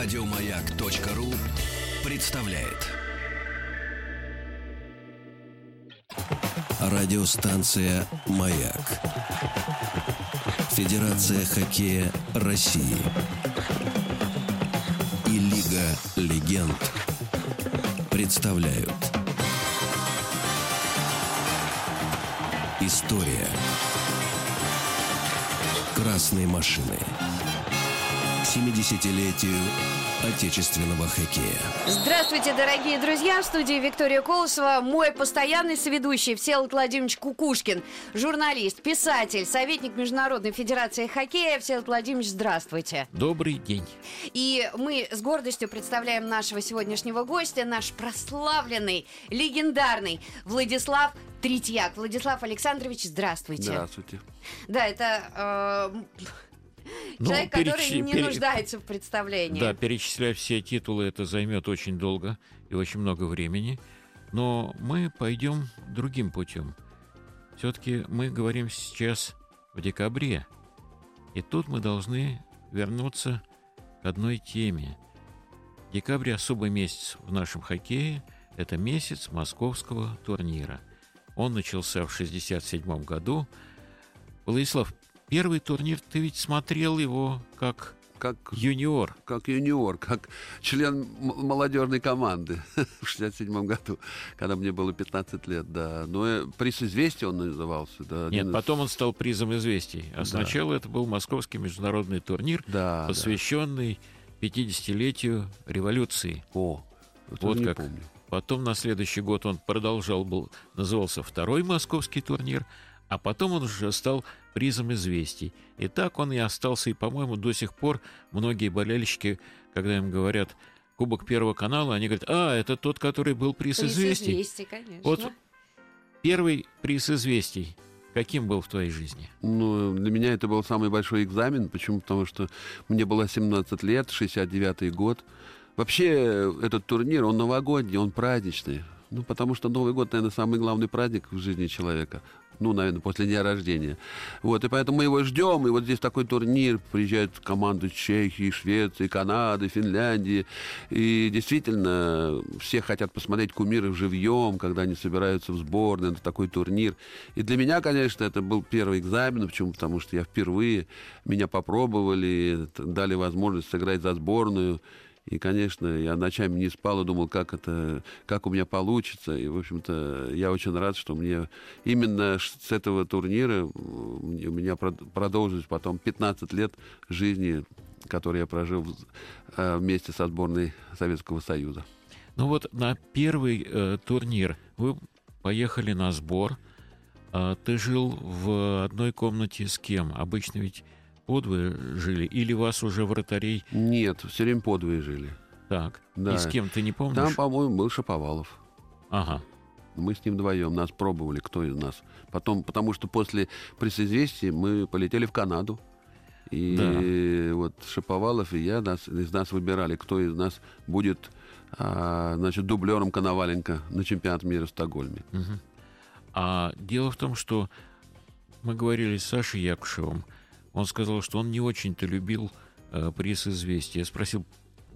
Радиомаяк.ру представляет. Радиостанция «Маяк». Федерация хоккея России. И Лига легенд представляют. История красной машины. 70-летию отечественного хоккея. Здравствуйте, дорогие друзья! В студии Виктория Колосова, мой постоянный соведущий Всеволод Владимирович Кукушкин, журналист, писатель, советник Международной Федерации хоккея. Всеволод Владимирович, здравствуйте! Добрый день! И мы с гордостью представляем нашего сегодняшнего гостя, наш прославленный, легендарный Владислав Третьяк. Владислав Александрович, здравствуйте! Здравствуйте! Да, это... Э, Ну, Человек, который перечи- не пере- нуждается в представлении. Да, перечислять все титулы это займет очень долго и очень много времени. Но мы пойдем другим путем. Все-таки мы говорим сейчас в декабре. И тут мы должны вернуться к одной теме. Декабрь особый месяц в нашем хоккее. Это месяц московского турнира. Он начался в 67 году. Владислав, первый турнир, ты ведь смотрел его как Как, юниор. как юниор, как член молодежной команды в 67 году, когда мне было 15 лет, да. Но э, приз известия он назывался, да. Нет, из- потом он стал призом известий. А Да. сначала это был московский международный турнир, Да, да. посвященный 50-летию революции. О, вот, Вот не как. помню. Потом на следующий год он продолжал, был, назывался второй московский турнир, а потом он уже стал призом известий. И так он и остался, и, по-моему, до сих пор многие болельщики, когда им говорят Кубок Первого канала, они говорят, а, это тот, который был приз, Приз известий. известий, конечно. Вот первый приз известий, каким был в твоей жизни? Ну, для меня это был самый большой экзамен. Почему? Потому что мне было 17 лет, 69 год. Вообще, э, этот турнир, он новогодний, он праздничный. Ну, потому что Новый год, наверное, самый главный праздник в жизни человека. Ну, наверное, после дня рождения. Вот, и поэтому мы его ждем. И вот здесь такой турнир. Приезжают команды Чехии, Швеции, Канады, Финляндии. И действительно, все хотят посмотреть кумиров живьем, когда они собираются в сборной. Это такой турнир. И для меня, конечно, это был первый экзамен. Почему? Потому что я впервые, меня попробовали, дали возможность сыграть за сборную. И, конечно, я ночами не спал и думал, как это, как у меня получится. И, в общем-то, я очень рад, что мне именно с этого турнира у меня прод- продолжилось потом 15 лет жизни, которые я прожил э, вместе со сборной Советского Союза. Ну вот на первый э, турнир вы поехали на сбор. А ты жил в одной комнате с кем? Обычно ведь подвое жили. Или вас уже вратарей... Нет, все время подвое жили. Так, Да. и с кем ты не помнишь? Там, по-моему, был Шаповалов. Ага. Мы с ним вдвоем, нас пробовали, кто из нас. Потом, потому что после присозвестия мы полетели в Канаду. И вот Шаповалов и я, нас, из нас выбирали, кто из нас будет а, значит, дублером Коноваленко на чемпионат мира в Стокгольме. мгм. А дело в том, что мы говорили с Сашей Якушевым. Он сказал, что он не очень-то любил э, приз известия. Я спросил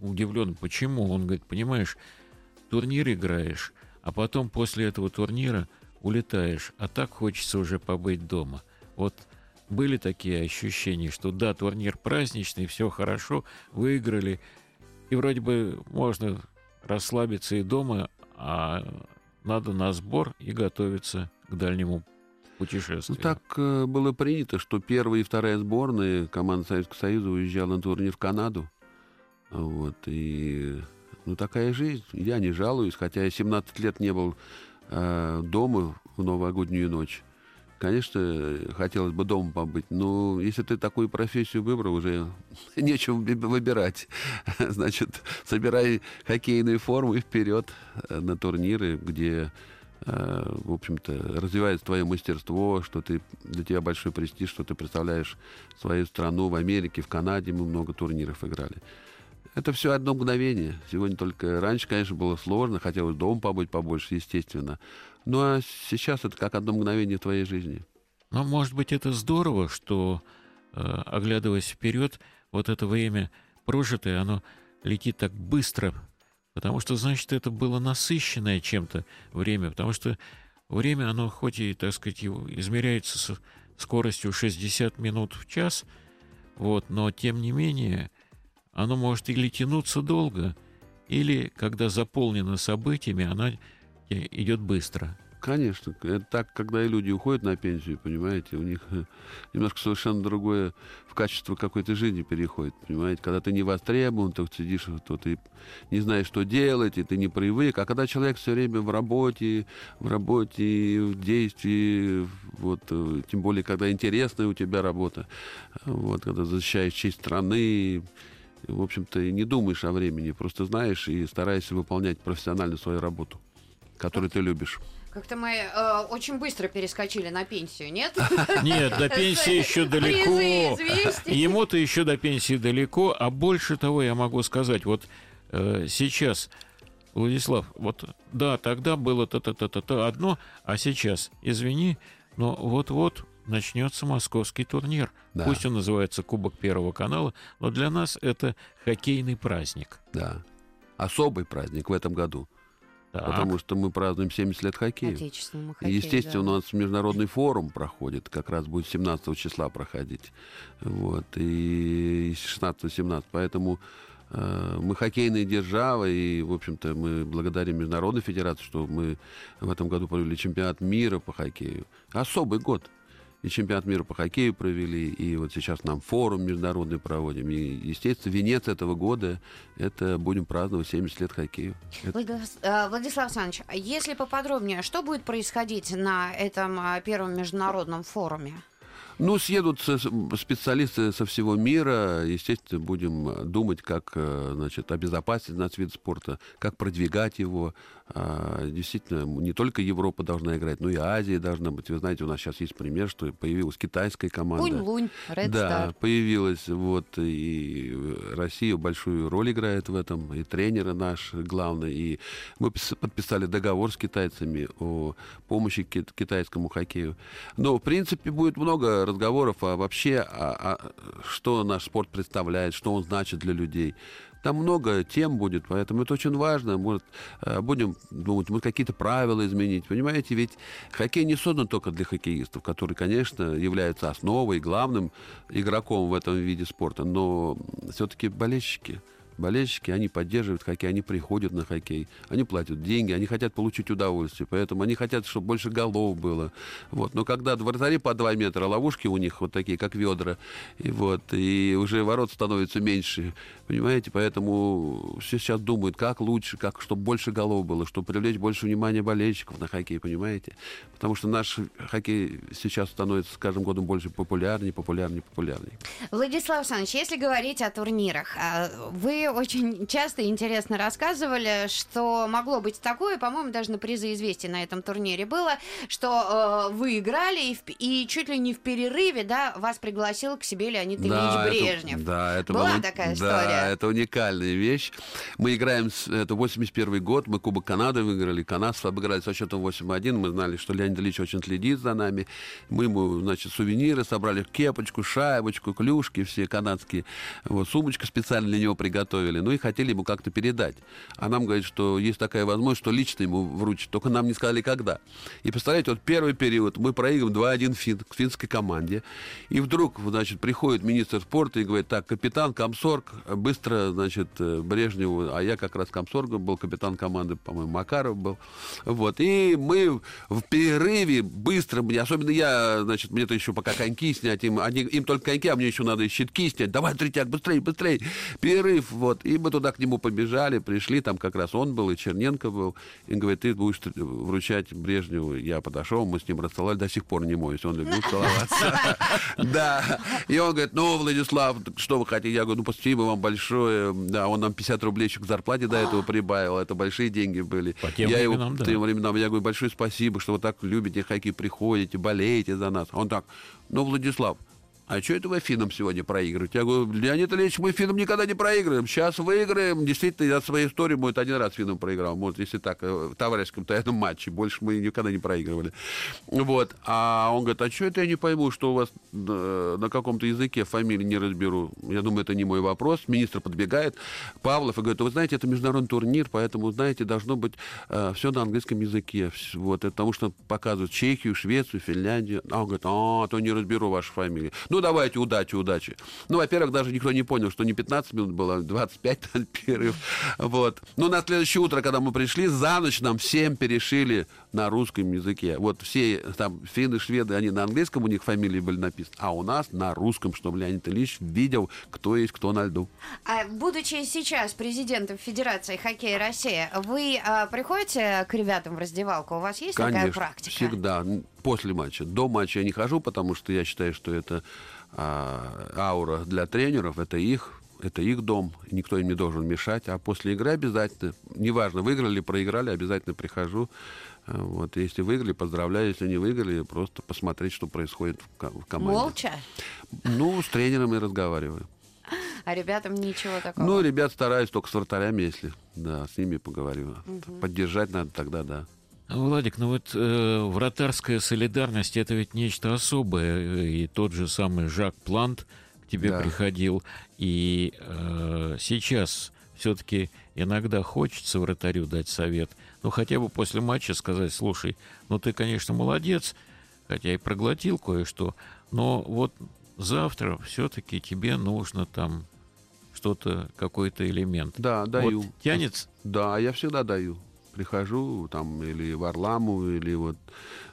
удивленно, почему? Он говорит, понимаешь, турнир играешь, а потом после этого турнира улетаешь, а так хочется уже побыть дома. Вот были такие ощущения, что да, турнир праздничный, все хорошо, выиграли, и вроде бы можно расслабиться и дома, а надо на сбор и готовиться к дальнему Ну, путешествию. так э, было принято, что первая и вторая сборные команды Советского Союза уезжала на турнир в Канаду. Вот, и ну, такая жизнь. Я не жалуюсь, хотя я 17 лет не был э, дома в новогоднюю ночь. Конечно, хотелось бы дома побыть, но если ты такую профессию выбрал, уже нечего ви- выбирать. Значит, собирай хоккейные формы и вперед э, на турниры, где в общем-то, развивается твое мастерство, что ты для тебя большой престиж, что ты представляешь свою страну в Америке, в Канаде мы много турниров играли. Это все одно мгновение. Сегодня только раньше, конечно, было сложно, хотелось дома побыть побольше, естественно. Ну а сейчас это как одно мгновение в твоей жизни. Но, может быть, это здорово, что, э, оглядываясь вперед, вот это время прожитое, оно летит так быстро, потому что, значит, это было насыщенное чем-то время, потому что время, оно хоть и, так сказать, измеряется с скоростью 60 минут в час, вот, но тем не менее оно может или тянуться долго, или, когда заполнено событиями, оно идет быстро. Конечно. Это так, когда и люди уходят на пенсию, понимаете, у них э, немножко совершенно другое в качество какой-то жизни переходит, понимаете. Когда ты не востребован, то сидишь, то ты не знаешь, что делать, и ты не привык. А когда человек все время в работе, в работе, в действии, вот, э, тем более, когда интересная у тебя работа, вот, когда защищаешь честь страны, в общем-то, и не думаешь о времени, просто знаешь и стараешься выполнять профессионально свою работу, которую ты любишь. Как-то мы э, очень быстро перескочили на пенсию, нет? Нет, до пенсии еще далеко. Ему-то еще до пенсии далеко, а больше того я могу сказать. Вот э, сейчас, Владислав, вот да, тогда было то-то-то-то одно, а сейчас, извини, но вот-вот начнется московский турнир. Да. Пусть он называется Кубок Первого канала, но для нас это хоккейный праздник. Да, особый праздник в этом году. Так. Потому что мы празднуем 70 лет хоккея. Отечественному хоккею, И, естественно, да. у нас международный форум проходит, как раз будет 17 числа проходить. Вот, и 16-17. Поэтому э, мы хоккейная держава, и, в общем-то, мы благодарим Международной Федерации, что мы в этом году провели чемпионат мира по хоккею. Особый год и чемпионат мира по хоккею провели, и вот сейчас нам форум международный проводим. И, естественно, венец этого года – это будем праздновать 70 лет хоккею. Это... Э, Владислав Александрович, а если поподробнее, что будет происходить на этом э, первом международном форуме? Ну, съедут специалисты со всего мира. Естественно, будем думать, как значит, обезопасить наш вид спорта, как продвигать его. А, действительно, не только Европа должна играть, но и Азия должна быть. Вы знаете, у нас сейчас есть пример, что появилась китайская команда. Лунь-лунь, Red Да, Star. появилась. Вот, и Россия большую роль играет в этом. И тренеры наш главный. И мы подписали договор с китайцами о помощи китайскому хоккею. Но, в принципе, будет много разговоров а вообще, а, а, что наш спорт представляет, что он значит для людей. Там много тем будет, поэтому это очень важно. Может, э, будем думать, может, какие-то правила изменить. Понимаете, ведь хоккей не создан только для хоккеистов, которые, конечно, являются основой, главным игроком в этом виде спорта, но все-таки болельщики – болельщики, они поддерживают хоккей, они приходят на хоккей, они платят деньги, они хотят получить удовольствие, поэтому они хотят, чтобы больше голов было. Вот. Но когда вратари по 2 метра, ловушки у них вот такие, как ведра, и, вот, и уже ворот становится меньше, понимаете, поэтому все сейчас думают, как лучше, как, чтобы больше голов было, чтобы привлечь больше внимания болельщиков на хоккей, понимаете? Потому что наш хоккей сейчас становится с каждым годом больше популярнее, популярнее, популярнее. Владислав Александрович, если говорить о турнирах, а, вы очень часто и интересно рассказывали, что могло быть такое, по-моему, даже на призы известия на этом турнире было, что э, вы играли и, в, и чуть ли не в перерыве, да, вас пригласил к себе Леонид да, Ильич Брежнев. Это, да, это была было, такая да, история. Да, это уникальная вещь. Мы играем, с, это 81 год, мы Кубок Канады выиграли, канадцев обыграли со счетом 8-1, мы знали, что Леонид Ильич очень следит за нами, мы ему, значит, сувениры собрали, кепочку, шайбочку, клюшки все канадские, вот, сумочку специально для него приготовили, ну и хотели ему как-то передать. А нам говорит, что есть такая возможность, что лично ему вручат, только нам не сказали, когда. И представляете, вот первый период мы проигрываем 2-1 фин, к финской команде, и вдруг, значит, приходит министр спорта и говорит, так, капитан Комсорг, быстро, значит, Брежневу, а я как раз Комсорга был, капитан команды, по-моему, Макаров был, вот, и мы в перерыве быстро, мне, особенно я, значит, мне-то еще пока коньки снять, им, они, им только коньки, а мне еще надо и щитки снять, давай, Третьяк, быстрее, быстрее, перерыв, вот, и мы туда к нему побежали, пришли, там как раз он был, и Черненко был, и говорит, ты будешь вручать Брежневу, я подошел, мы с ним расцеловали, до сих пор не моюсь, он любит целоваться, да, и он говорит, ну, Владислав, что вы хотите, я говорю, ну, спасибо вам большое, да, он нам 50 рублей еще к зарплате до этого прибавил, это большие деньги были. По тем временам, да. тем временам, я говорю, большое спасибо, что вы так любите хоккей, приходите, болеете за нас. Он так, ну, Владислав, а что это вы финнам сегодня проигрываете? Я говорю, Леонид Ильич, мы финнам никогда не проигрываем. Сейчас выиграем. Действительно, я своей истории, может, один раз финнам проиграл. Может, если так, э, в товарищеском тайном матче. Больше мы никогда не проигрывали. Вот. А он говорит, а что это я не пойму, что у вас э, на каком-то языке фамилии не разберу? Я думаю, это не мой вопрос. Министр подбегает, Павлов, и говорит, вы знаете, это международный турнир, поэтому, знаете, должно быть э, все на английском языке. Вот. Это потому что показывают Чехию, Швецию, Финляндию. А он говорит, а, то не разберу вашу фамилию. Ну, давайте, удачи, удачи. Ну, во-первых, даже никто не понял, что не 15 минут было, а 25 там, перерыв. Вот. Ну, на следующее утро, когда мы пришли, за ночь нам всем перешили на русском языке. Вот все там финны, шведы, они на английском, у них фамилии были написаны, а у нас на русском, чтобы Леонид Ильич видел, кто есть кто на льду. А, будучи сейчас президентом Федерации хоккея России, вы а, приходите к ребятам в раздевалку? У вас есть Конечно, такая практика? всегда. После матча. До матча я не хожу, потому что я считаю, что это а, аура для тренеров, это их это их дом, никто им не должен мешать. А после игры обязательно, неважно, выиграли проиграли, обязательно прихожу. А, Вот, если выиграли, поздравляю, если не выиграли, просто посмотреть, что происходит в, ко- в команде. Молча? Ну, с тренером и разговариваю. А ребятам ничего такого? Ну, ребят стараюсь только с вратарями, если, да, с ними поговорю. Поддержать надо тогда, да. Владик, ну вот э, вратарская солидарность это ведь нечто особое. И тот же самый Жак Плант к тебе Да. приходил. И э, сейчас все-таки иногда хочется вратарю дать совет. Ну, хотя бы после матча сказать, слушай, ну ты, конечно, молодец, хотя и проглотил кое-что, но вот завтра все-таки тебе нужно там что-то, какой-то элемент. Да, даю. Вот тянется Да, я всегда даю. Прихожу там или Варламу, или вот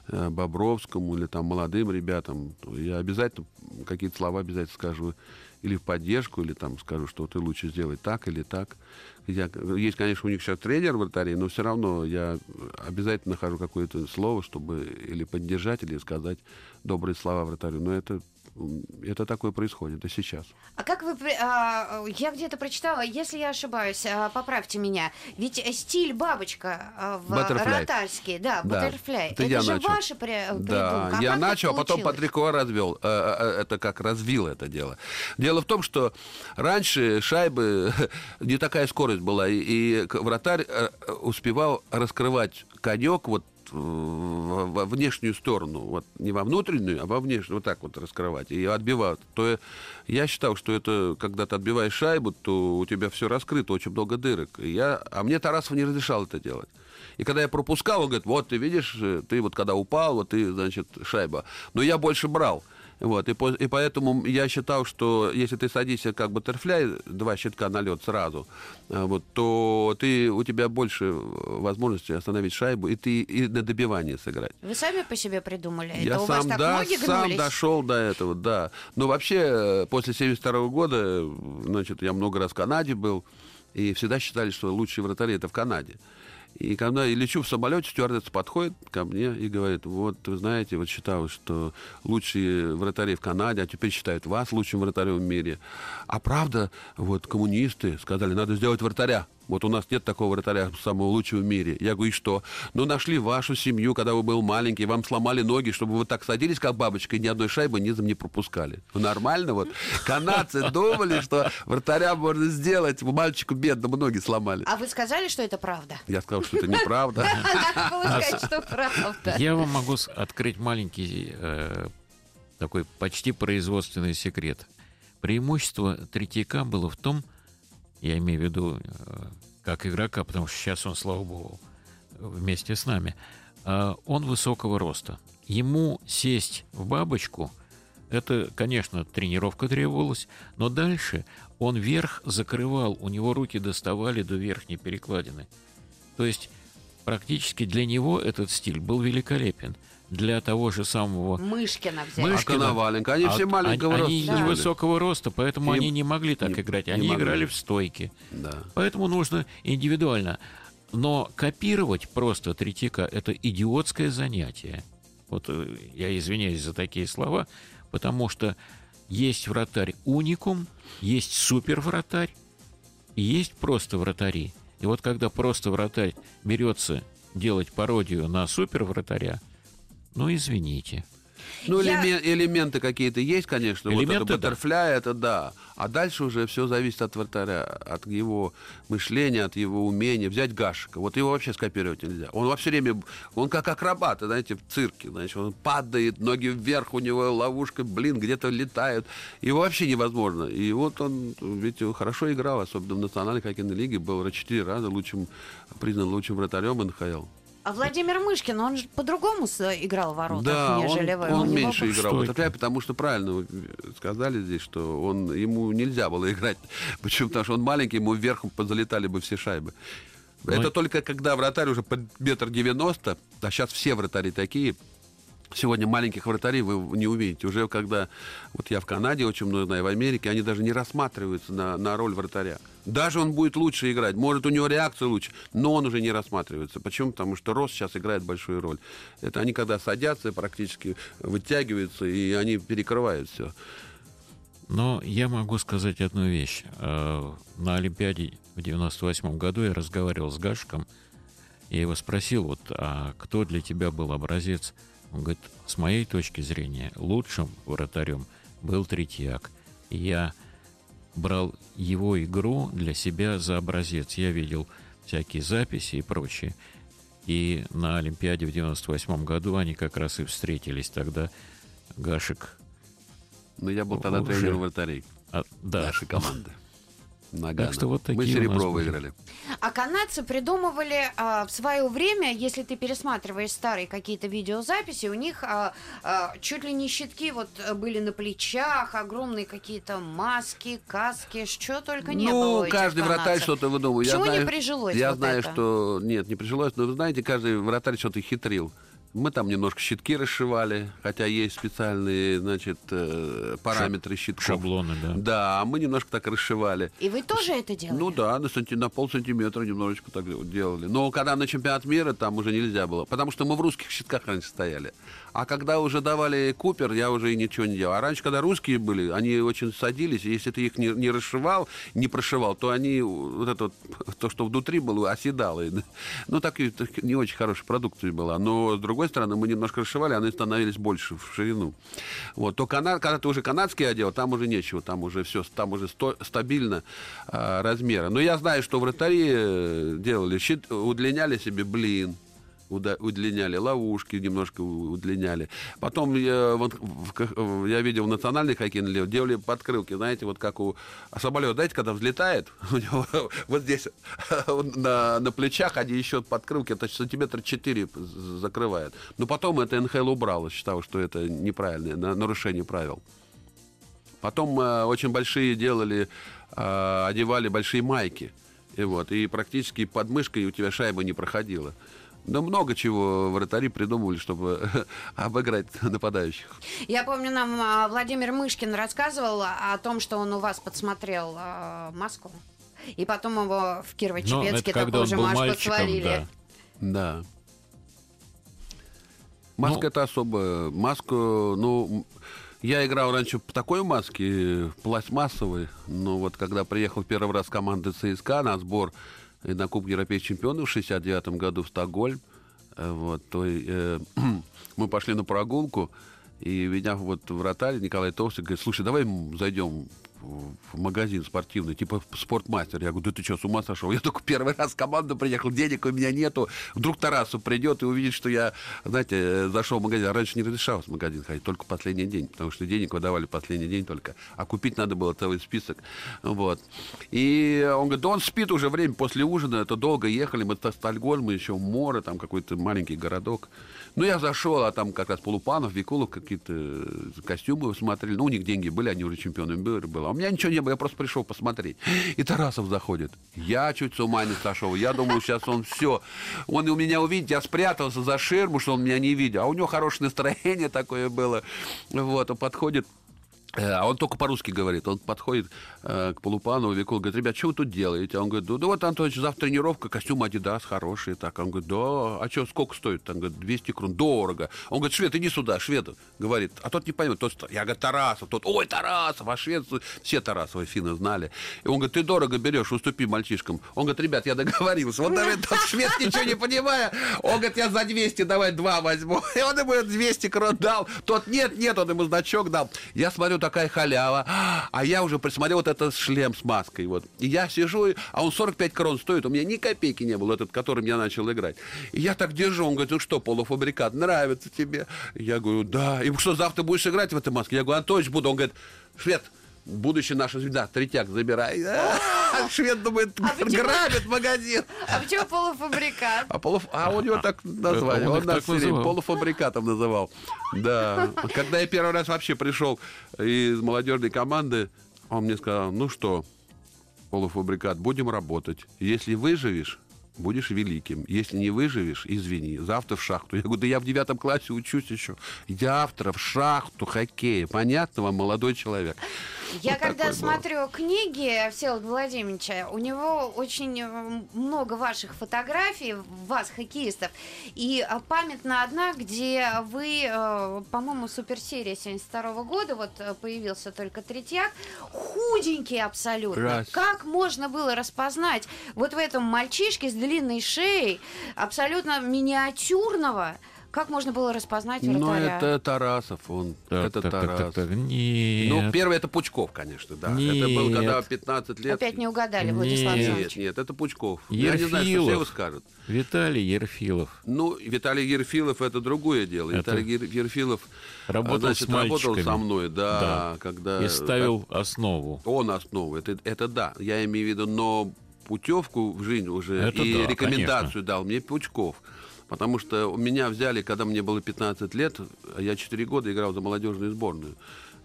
э, Бобровскому, или там молодым ребятам. Я обязательно какие-то слова обязательно скажу. Или в поддержку, или там скажу, что ты лучше сделай так или так. Я, есть, конечно, у них сейчас тренер вратарей, но все равно я обязательно нахожу какое-то слово, чтобы или поддержать, или сказать добрые слова вратарю. Но это, это такое происходит, это сейчас. А как вы... а, я где-то прочитала, если я ошибаюсь, а, поправьте меня, ведь э, стиль бабочка а, в Butterfly. ротарский, да, Да, баттерфляй, это это, я же начал. ваша при- Да, придумка. А я начал, а потом? Патрико развел. Э, э, Это как развил это дело. Дело в том, что раньше шайбы не такая скорость была, и, и вратарь э, успевал раскрывать конек вот э, во внешнюю сторону, вот не во внутреннюю, а во внешнюю, вот так вот раскрывать и отбивать. То я- я считал, что это, когда ты отбиваешь шайбу, то у тебя все раскрыто, очень много дырок. И я, а мне Тарасов не разрешал это делать. И когда я пропускал, он говорит, вот ты видишь, э, ты вот когда упал, вот ты, значит, шайба. Но я больше брал. Вот, и, по- и поэтому я считал, что если ты садишься как баттерфляй, два щитка на лед сразу, э, вот, то ты, у тебя больше э, возможности остановить шайбу, и ты и на добивание сыграть. Вы сами по себе придумали? Я это у сам, вас так да, ноги сам гнулись? дошел до этого, да. Но вообще, э, после 72 года, значит, я много раз в Канаде был, и всегда считали, что лучшие вратари это в Канаде. И когда я лечу в самолете, стюардесса подходит ко мне и говорит, вот, вы знаете, вот считалось, что лучшие вратари в Канаде, а теперь считают вас лучшим вратарем в мире. А правда, вот коммунисты сказали, надо сделать вратаря. Вот у нас нет такого вратаря самого лучшего в мире. Я говорю, и что? Ну, нашли вашу семью, когда вы был маленький, вам сломали ноги, чтобы вы так садились, как бабочка, и ни одной шайбы низом не пропускали. Ну, нормально вот. Канадцы думали, что вратаря можно сделать. Мальчику бедному ноги сломали. А вы сказали, что это правда? Я сказал, что это неправда. Получается, что правда? Я вам могу открыть маленький э, такой почти производственный секрет. Преимущество Третьяка было в том, я имею в виду э, как игрока, потому что сейчас он, слава богу, вместе с нами, э, он высокого роста. Ему сесть в бабочку, это, конечно, тренировка требовалась, но дальше он верх закрывал, у него руки доставали до верхней перекладины. То есть практически для него этот стиль был великолепен. Для того же самого Мышкина взяли. Мышкина. А Коноваленко? Они все А- маленького они, роста они были. невысокого роста, поэтому Им- они не могли так не- играть. Они могли. играли в стойке. Да. Поэтому нужно индивидуально. Но копировать просто Третьяка – это идиотское занятие. Вот э, я извиняюсь за такие слова, потому что есть вратарь уникум, есть супер вратарь, и есть просто вратари. И вот когда просто вратарь берется делать пародию на супер вратаря, ну извините. Ну, Я- элеме- элементы какие-то есть, конечно. вот Элементы, это да. баттерфляй, это да. А дальше уже все зависит от вратаря, от его мышления, от его умения. Взять Гашика. Вот его вообще скопировать нельзя. Он во все время, он как акробат, знаете, в цирке. Значит, он падает, ноги вверх, у него ловушка, блин, где-то летают. Его вообще невозможно. И вот он, ведь он хорошо играл, особенно в национальной хоккейной лиге, был четыре раза лучшим, признан лучшим вратарем НХЛ. А Владимир Мышкин, он же по-другому с- играл в воротах, Да, он, нежели вы. он него меньше был- играл. Стойко. Баттерфляй, потому что правильно вы сказали здесь, что он, ему нельзя было играть. Почему? Потому что он маленький, ему вверх залетали бы все шайбы. Ну, Это только когда вратарь уже под метр девяносто, а сейчас все вратари такие, Сегодня маленьких вратарей вы не увидите. Уже когда, вот я в Канаде очень много знаю, в Америке, они даже не рассматриваются на, на роль вратаря. Даже он будет лучше играть, может, у него реакция лучше, но он уже не рассматривается. Почему? Потому что рост сейчас играет большую роль. Это они, когда садятся, практически вытягиваются, и они перекрывают все. Но я могу сказать одну вещь. Э, На Олимпиаде в 98 году я разговаривал с Гашком. Я его спросил, вот, а кто для тебя был образец? Он говорит, с моей точки зрения, лучшим вратарем был Третьяк. Я брал его игру для себя за образец. Я видел всякие записи и прочее. И на Олимпиаде в 98 году они как раз и встретились. Тогда Гашек... Но я был тогда Уже. тренером вратарей а, да, нашей команды. Нагано. что вот Мы такие нас серебро выиграли. А канадцы придумывали а, в свое время, если ты пересматриваешь старые какие-то видеозаписи, у них а, а, чуть ли не щитки вот а, были на плечах, огромные какие-то маски, каски, что только не было. у Ну, каждый вратарь канадцев. что-то выдумывает. Я Почему не знаю- прижилось Я вот знаю, это? что... Нет, не прижилось, но вы знаете, каждый вратарь что-то хитрил. Мы там немножко щитки расшивали, хотя есть специальные, значит, э, параметры щитков. шаблоны, да. Да, а мы немножко так расшивали. И вы тоже это делали? Ну да, на, санти- на полсантиметра немножечко так делали. Но когда на чемпионат мира, там уже нельзя было. Потому что мы в русских щитках раньше стояли. А когда уже давали Купер, я уже и ничего не делал. А раньше, когда русские были, они очень садились. Если ты их не, не расшивал, не прошивал, то они, вот это вот, то, что внутри было, оседало. Ну, так, и- не очень хорошая продукция была. Но, с другой стороны, мы немножко расшивали, они становились больше в ширину. Вот. То кана- когда ты уже канадский одел, там уже нечего, там уже все, там уже сто- стабильно а, размера. Но я знаю, что вратари э, делали, щит, удлиняли себе блин, удлиняли ловушки, немножко удлиняли. Потом я, вот в- в- я видел в национальной хоккейной лиге, делали подкрылки, знаете, вот как у самолета, знаете, когда взлетает, у него вот здесь на, на плечах они еще подкрылки, это сантиметра 4 закрывают. Но потом это НХЛ убрало, считал, что это неправильное на- нарушение правил. Потом э, очень большие делали, э, одевали большие майки. И, вот, и практически под мышкой у тебя шайба не проходила. Да много чего вратари придумывали, чтобы обыграть нападающих. Я помню, нам а, Владимир Мышкин рассказывал о том, что он у вас подсмотрел а, маску. И потом его в Ну, Кирово-Чепецке такую он же был маску мальчиком, свалили. да. Да. Маска Ну- это особо. Маску, ну, я играл раньше в такой маске, пластмассовой, но вот когда приехал первый раз команда ЦСКА на сбор и на Кубок Европейских чемпионов в 69 году в Стокгольм, э, вот, то э, мы пошли на прогулку, и меня вот вратарь Николай Толстый говорит, слушай, давай зайдем в в магазин спортивный, типа спортмастер. Я говорю, да ты что, с ума сошел? Я только первый раз в команду приехал, денег у меня нету. Вдруг Тарасу придет и увидит, что я, знаете, зашел в магазин. А раньше не разрешалось в магазин ходить, только последний день, потому что денег выдавали последний день только. А купить надо было целый список. Вот. И он говорит, да он спит уже время после ужина, это долго ехали, мы до Стокгольма, еще море, там какой-то маленький городок. Ну, я зашел, а там как раз Полупанов, Викулов какие-то э, костюмы смотрели. Ну, у них деньги были, они уже чемпионами были. А у меня ничего не было, я просто пришел посмотреть. И Тарасов заходит. Я чуть с ума не сошел. Я думаю, сейчас он все. Он у меня увидит, я спрятался за ширму, что он меня не видел. А у него хорошее настроение такое было. Вот, он подходит А он только по-русски говорит. Он подходит э, к Полупанову, Викул, говорит, ребят, что вы тут делаете? Он говорит, да, вот, Антонович, завтра тренировка, костюм Адидас хороший. Так. Он говорит, да, а что, сколько стоит? Он говорит, 200 крон, дорого. Он говорит, швед, иди сюда, швед, говорит. А тот не поймет, тот, я говорю, Тарасов, тот, ой, Тарасов, а швед, все Тарасовы финны знали. И он говорит, ты дорого берешь, уступи мальчишкам. Он говорит, ребят, я договорился. Вот давай, тот швед, ничего не понимая, он говорит, я за 200 давай два возьму. И он ему 200 крон дал. Тот, нет, нет, он ему значок дал. Я смотрю, такая халява. А я уже присмотрел вот этот шлем с маской. Вот. И я сижу, а он 45 крон стоит. У меня ни копейки не было, этот, которым я начал играть. И я так держу. Он говорит, ну что, полуфабрикат, нравится тебе? Я говорю, да. И что, завтра будешь играть в этой маске? Я говорю, Антонович, буду. Он говорит, швед, будущий наша звезда, третьяк забирай. А Швед думает, грабит магазин. А почему полуфабрикат? А, полуф... а у него так название. Он нас все время полуфабрикатом называл. Да. Когда я первый раз вообще пришел из молодежной команды, он мне сказал, ну что, полуфабрикат, будем работать. Если выживешь, будешь великим. Если не выживешь, извини, завтра в шахту. Я говорю, да я в девятом классе учусь еще. Завтра в шахту хоккея. Понятно вам, молодой человек? Я Вот когда такое было. смотрю книги Всеволода Владимировича, у него очень э, много ваших фотографий, вас, хоккеистов, и э, памятна одна, где вы, э, по-моему, суперсерия 72 года, вот появился только Третьяк, худенький абсолютно. Раз. Как можно было распознать вот в этом мальчишке с длинной шеей, абсолютно миниатюрного, как можно было распознать Ну, вратаря? это Тарасов. Он, Так, это так, так, Тарасов. так, так. Нет. Ну, первый это Пучков, конечно, да. Это был, Нет. когда 15 лет. Опять не угадали, Владислав Нет. Нет, Александрович. нет, это Пучков. Я не знаю, что Ерфилов. все его скажут. Виталий Ерфилов. Ну, Виталий Ерфилов это другое дело. Это- Виталий Ер- Ерфилов Работал значит, с мальчиками. работал со мной, да, Да. когда И ставил основу. он основу. Это, это да, я имею в виду, но путевку в жизнь уже Это и да, рекомендацию дал мне Пучков. Потому что меня взяли, когда мне было 15 лет, я 4 года играл за молодежную сборную.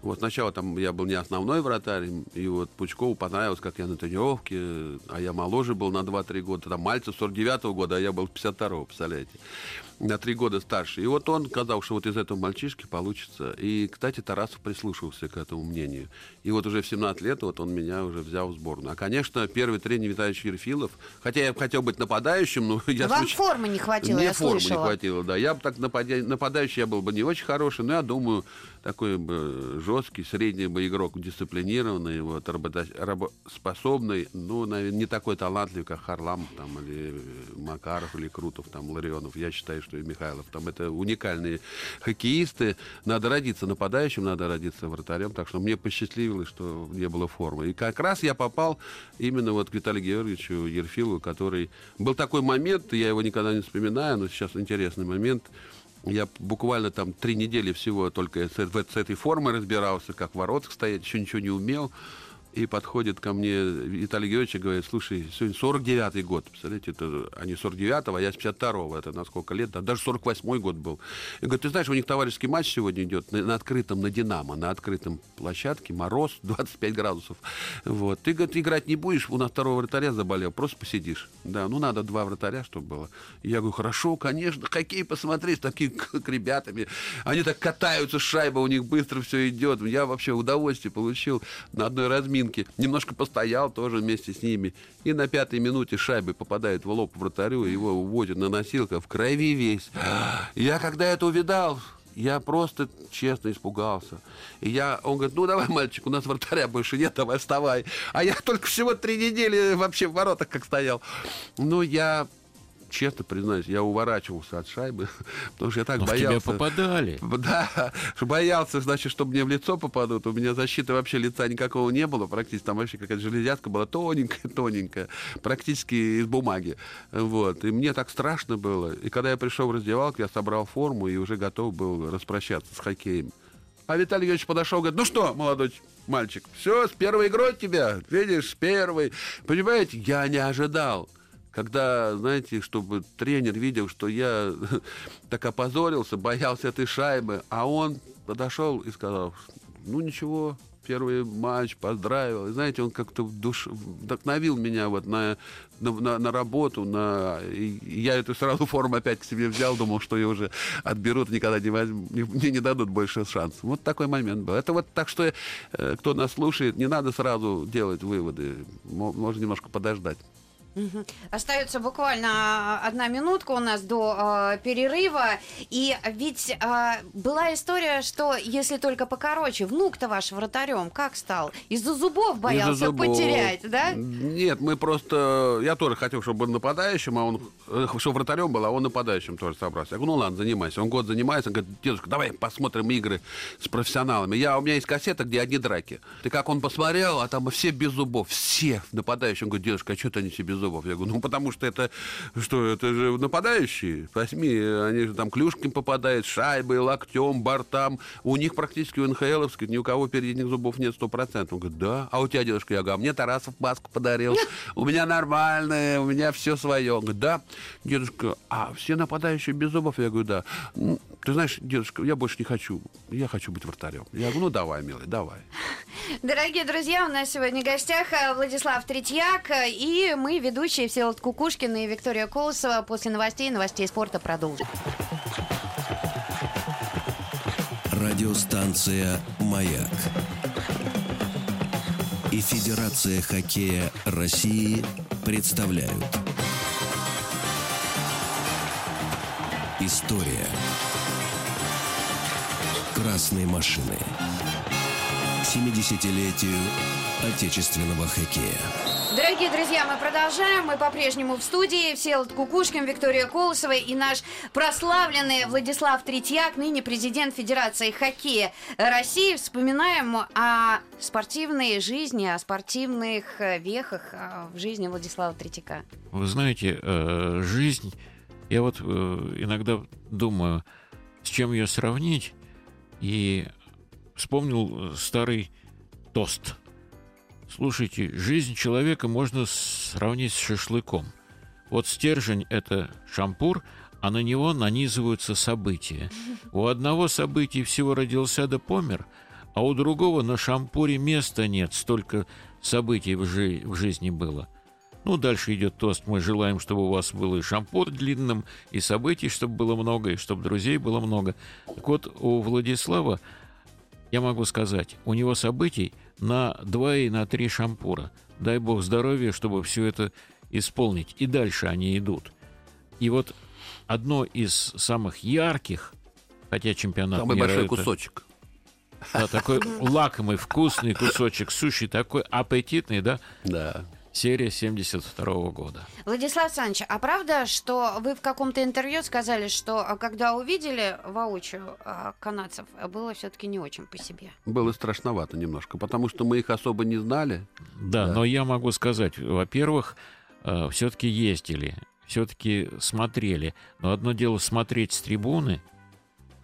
Вот сначала там я был не основной вратарь, и вот Пучкову понравилось, как я на тренировке, а я моложе был на 2-3 года. Там Мальцев 49 года, а я был 52 представляете. На 3 года старше. И вот он сказал, что вот из этого мальчишки получится. И, кстати, Тарасов прислушался к этому мнению. И вот уже в 17 лет вот он меня уже взял в сборную. А, конечно, первый тренер Витальевич Ерфилов, хотя я хотел быть нападающим, но я Вам случ- формы не хватило, мне я формы слышала. не хватило, да. Я бы так нападя- нападающий я был бы не очень хороший, но я думаю, такой бы жесткий, средний бы игрок, дисциплинированный, вот, работа- работоспособный, ну, наверное, не такой талантливый, как Харламов там, или Макаров, или Крутов, там, Ларионов. Я считаю, что и Михайлов. Там это уникальные хоккеисты. Надо родиться нападающим, надо родиться вратарем. Так что мне посчастливилось, что не было формы. И как раз я попал именно вот к Виталию Георгиевичу Ерфилову, который... Был такой момент, я его никогда не вспоминаю, но сейчас интересный момент. Я буквально там три недели всего только с, с этой формой разбирался, как в воротах стоять, еще ничего не умел. И подходит ко мне Виталий Георгиевич и говорит, слушай, сегодня 49-й год, представляете, это они 49-го, а я с 52-го, это на сколько лет, да, даже 48-й год был. И говорит, ты знаешь, у них товарищеский матч сегодня идет на, на открытом, на Динамо, на открытом площадке, мороз, 25 градусов. Вот. Ты, говорит, играть не будешь, у нас второго вратаря заболел, просто посидишь. Да, ну надо два вратаря, чтобы было. Я говорю, хорошо, конечно, хоккей посмотреть, такие к, к ребятами. Они так катаются, шайба у них быстро все идет. Я вообще удовольствие получил на одной разминке. Немножко постоял тоже вместе с ними. И на пятой минуте шайбы попадает в лоб вратарю, его уводят на носилках, в крови весь. Я когда это увидал, я просто честно испугался. И я, он говорит, ну давай, мальчик, у нас вратаря больше нет, давай вставай. А я только всего три недели вообще в воротах как стоял. Ну, я честно признаюсь, я уворачивался от шайбы, потому что я так Но в тебя боялся. попадали. Да, боялся, значит, что мне в лицо попадут. У меня защиты вообще лица никакого не было. Практически там вообще какая-то железятка была тоненькая-тоненькая. Практически из бумаги. Вот. И мне так страшно было. И когда я пришел в раздевалку, я собрал форму и уже готов был распрощаться с хоккеем. А Виталий Юрьевич подошел, говорит, ну что, молодой мальчик, все, с первой игрой тебя, видишь, с первой. Понимаете, я не ожидал. Когда, знаете, чтобы тренер видел, что я так опозорился, боялся этой шайбы, а он подошел и сказал, ну ничего, первый матч, поздравил. И знаете, он как-то душ... вдохновил меня вот на, на, на, на работу. На... И я эту сразу форму опять к себе взял, думал, что ее уже отберут, никогда не возьму, мне не дадут больше шансов. Вот такой момент был. Это вот так что, э, кто нас слушает, не надо сразу делать выводы. Можно немножко подождать. Угу. Остается буквально а, одна минутка у нас до э, перерыва. И ведь э, была история, что если только покороче, внук-то ваш вратарем как стал? Из-за зубов боялся Из-за зубов. потерять, да? Нет, мы просто... Я тоже хотел, чтобы был нападающим, а он... Э, чтобы вратарем был, а он нападающим тоже собрался. Я говорю, ну ладно, занимайся. Он год занимается, он говорит, дедушка, давай посмотрим игры с профессионалами. Я, у меня есть кассета, где одни драки. Ты как он посмотрел, а там все без зубов, все нападающие. Он говорит, дедушка, а что-то они все без зубов. Я говорю, ну потому что это что, это же нападающие. Возьми, они же там клюшками попадают, шайбой, локтем, бортам. У них практически у НХЛовских ни у кого передних зубов нет сто процентов. Он говорит, да. А у тебя, дедушка, я говорю, а мне Тарасов маску подарил. У меня нормальная, у меня все свое. Он говорит, да. Дедушка, а все нападающие без зубов? Я говорю, да. «Ну, ты знаешь, дедушка, я больше не хочу. Я хочу быть вратарем. Я говорю, ну давай, милый, давай. Дорогие друзья, у нас сегодня в гостях э, Владислав Третьяк э, и мы, ведущие Всеволод Кукушкин и Виктория Колосова. После новостей, новостей спорта продолжим. Радиостанция «Маяк» и Федерация хоккея России представляют История красной машины. 70-летию отечественного хоккея. Дорогие друзья, мы продолжаем. Мы по-прежнему в студии. Всеволод Кукушкин, Виктория Колосова и наш прославленный Владислав Третьяк, ныне президент Федерации хоккея России. Вспоминаем о спортивной жизни, о спортивных вехах э, в жизни Владислава Третьяка. Вы знаете, э, жизнь, я вот э, иногда думаю, с чем ее сравнить, и вспомнил старый тост – Слушайте, жизнь человека можно сравнить с шашлыком. Вот стержень – это шампур, а на него нанизываются события. У одного события всего родился да помер, а у другого на шампуре места нет, столько событий в, жи- в жизни было. Ну, дальше идет тост. Мы желаем, чтобы у вас был и шампур длинным, и событий, чтобы было много, и чтобы друзей было много. Так вот, у Владислава, я могу сказать, у него событий – на два и на три шампура. Дай бог здоровья, чтобы все это исполнить. И дальше они идут. И вот одно из самых ярких, хотя чемпионат Самый мира большой это, кусочек. Да, такой лакомый, вкусный кусочек суши, такой аппетитный, да? Да серия 72 года. Владислав Александрович, а правда, что вы в каком-то интервью сказали, что а, когда увидели воочию а, канадцев, было все-таки не очень по себе? Было страшновато немножко, потому что мы их особо не знали. Да, да. но я могу сказать, во-первых, э, все-таки ездили, все-таки смотрели. Но одно дело смотреть с трибуны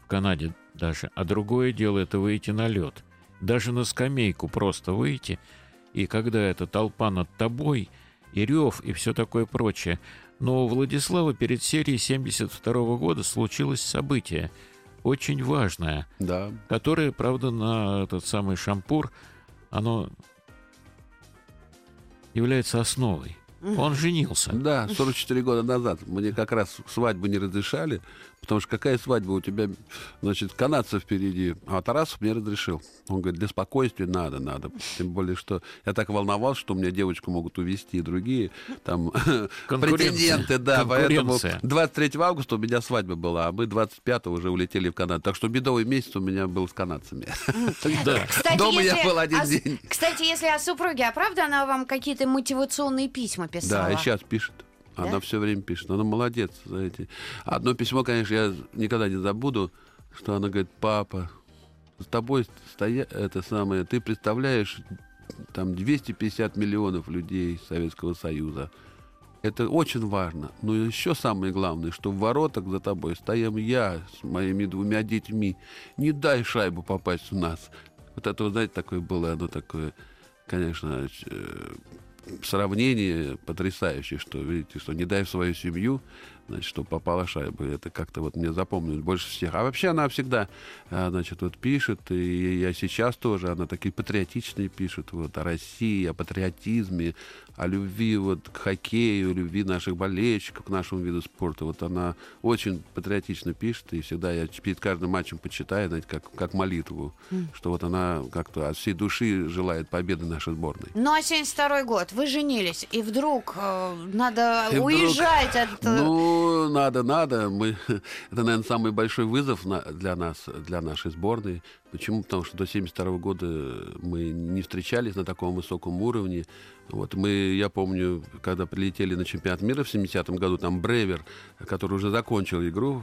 в Канаде даже, а другое дело это выйти на лед. Даже на скамейку просто выйти – и когда эта толпа над тобой, и рев, и все такое прочее. Но у Владислава перед серией 72 -го года случилось событие, очень важное, да. которое, правда, на этот самый шампур, оно является основой. Он женился. Да, 44 года назад. Мне как раз свадьбу не разрешали, потому что какая свадьба у тебя, значит, канадцев впереди. А Тарасов мне разрешил. Он говорит, для спокойствия надо, надо. Тем более, что я так волновался, что у меня девочку могут увезти и другие там претенденты. Да, поэтому 23 августа у меня свадьба была, а мы 25 уже улетели в Канаду. Так что бедовый месяц у меня был с канадцами. Дома я был один день. Кстати, если о супруге, а правда она вам какие-то мотивационные письма писала? Да, и сейчас пишет. Она да? все время пишет. Она молодец. Знаете. Одно письмо, конечно, я никогда не забуду, что она говорит, папа, с тобой стоя... это самое, ты представляешь, там 250 миллионов людей Советского Союза. Это очень важно. Но еще самое главное, что в воротах за тобой стоям я с моими двумя детьми. Не дай шайбу попасть в нас. Вот это, знаете, такое было, оно такое, конечно, э, сравнение потрясающее, что, видите, что не дай свою семью, значит, что попала шайба. Это как-то вот мне запомнилось больше всех. А вообще она всегда, а, значит, вот пишет, и я сейчас тоже, она такие патриотичные пишет, вот, о России, о патриотизме, о любви вот к хоккею, любви наших болельщиков к нашему виду спорта. Вот она очень патриотично пишет, и всегда я перед каждым матчем почитаю, знаете, как, как молитву, mm. что вот она как-то от всей души желает победы нашей сборной. Ну, а 72 год, вы женились, и вдруг э, надо и уезжать вдруг, от... Э, ну, надо, надо. Мы, это, наверное, самый большой вызов на, для нас, для нашей сборной. Почему? Потому что до 72 года мы не встречались на таком высоком уровне. Вот мы, я помню, когда прилетели на чемпионат мира в 70-м году, там Бревер, который уже закончил игру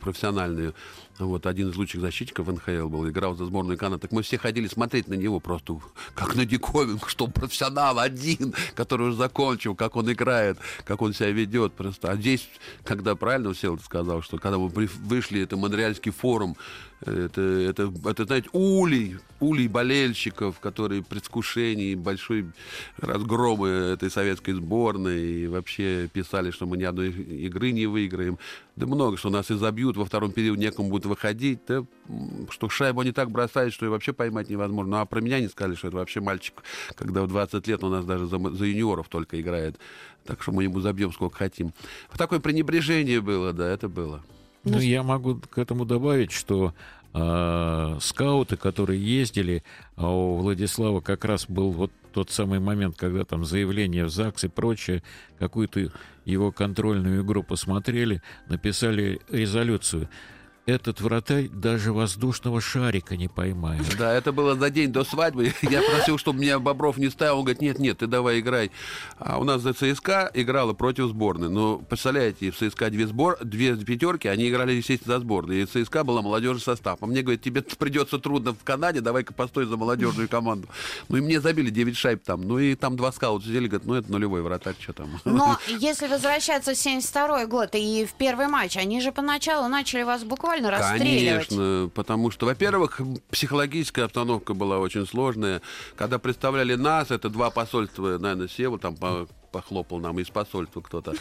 профессиональную, вот один из лучших защитников НХЛ был, играл за сборную Канады. Так мы все ходили смотреть на него просто как на диковинку, что профессионал один, который уже закончил, как он играет, как он себя ведет. Просто. А здесь, когда правильно Сел сказал, что когда мы вышли, это Монреальский форум, это, это, это, знаете, улей, улей болельщиков, которые предвкушении большой разгромы этой советской сборной и вообще писали, что мы ни одной игры не выиграем. Да много, что нас и забьют, во втором периоде некому будет выходить, да, что шайбу они так бросают, что и вообще поймать невозможно. Ну, а про меня не сказали, что это вообще мальчик, когда в 20 лет у нас даже за, за юниоров только играет. Так что мы ему забьем сколько хотим. Такое пренебрежение было, да, это было. Ну, я могу к этому добавить, что э, скауты, которые ездили, а у Владислава как раз был вот тот самый момент, когда там заявление в ЗАГС и прочее, какую-то его контрольную игру посмотрели, написали резолюцию этот вратарь даже воздушного шарика не поймает. Да, это было за день до свадьбы. Я просил, чтобы меня Бобров не ставил. Он говорит, нет, нет, ты давай играй. А у нас за ЦСКА играла против сборной. Ну, представляете, в ЦСКА две, сбор... две пятерки, они играли, естественно, за сборную. И ЦСКА была молодежный состав. А мне говорит, тебе придется трудно в Канаде, давай-ка постой за молодежную команду. Ну, и мне забили 9 шайб там. Ну, и там два скаута сидели, говорят, ну, это нулевой вратарь, что там. Но если возвращаться в 72 год и в первый матч, они же поначалу начали вас буквально буквально расстреливать. Конечно, потому что, во-первых, психологическая обстановка была очень сложная. Когда представляли нас, это два посольства, наверное, Сева, там по похлопал нам из посольства кто-то.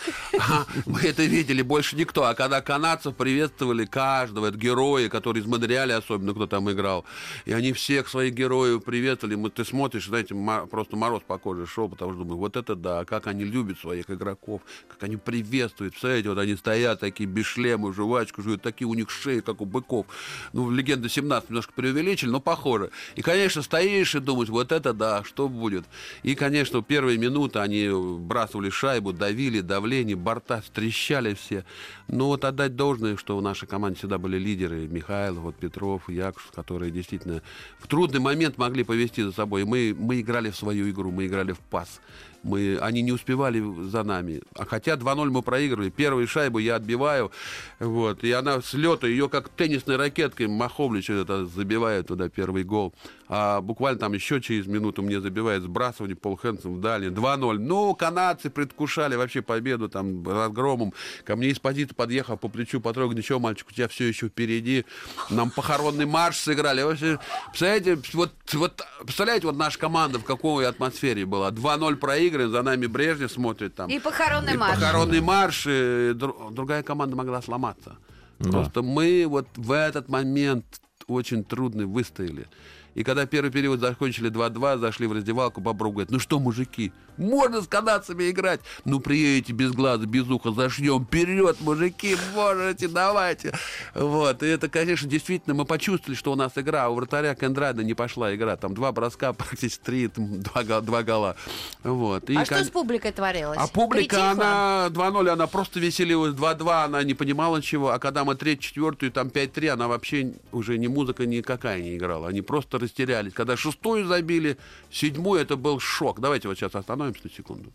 Мы это видели, больше никто. А когда канадцев приветствовали каждого, это герои, которые из Монреаля особенно, кто там играл, и они всех своих героев приветствовали. Мы, ты смотришь, знаете, просто мороз по коже шел, потому что думаю, вот это да, как они любят своих игроков, как они приветствуют. Представляете, вот они стоят такие без шлема, жвачку жуют, такие у них шеи, как у быков. Ну, легенда 17 немножко преувеличили, но похоже. И, конечно, стоишь и думаешь, вот это да, что будет. И, конечно, первые минуты они вбрасывали шайбу, давили, давление, борта трещали все. Но вот отдать должное, что в нашей команде всегда были лидеры. Михаил, вот Петров, Якуш, которые действительно в трудный момент могли повести за собой. мы, мы играли в свою игру, мы играли в пас мы, они не успевали за нами. А хотя 2-0 мы проигрывали. Первую шайбу я отбиваю, вот, и она с лета, ее как теннисной ракеткой Маховлич это забивает туда первый гол. А буквально там еще через минуту мне забивает сбрасывание Пол Хэнсон в дальний. 2-0. Ну, канадцы предвкушали вообще победу там разгромом. Ко мне из позиции подъехал по плечу, потрогал, ничего, мальчик, у тебя все еще впереди. Нам похоронный марш сыграли. Вообще, представляете, вот, вот, представляете, вот наша команда в какой атмосфере была. 2-0 проиграли выиграем, за нами Брежнев смотрит там. И похоронный и марш. Похоронный марш, и другая команда могла сломаться. Да. Просто мы вот в этот момент очень трудно выстояли. И когда первый период закончили 2-2, зашли в раздевалку, Бобров говорит, ну что, мужики, можно с канадцами играть? Ну, приедете без глаза, без уха, зашьем, вперед, мужики, можете, давайте. Вот, и это, конечно, действительно, мы почувствовали, что у нас игра, а у вратаря Кендрада не пошла игра, там два броска, практически три, там, два, два гола. Вот. И, а кон... что с публикой творилось? А публика, Притихла? она 2-0, она просто веселилась, 2-2, она не понимала чего, а когда мы третью, четвертую, там 5-3, она вообще уже ни музыка никакая не играла, они просто растерялись. Когда шестую забили, седьмую, это был шок. Давайте вот сейчас остановимся на секунду.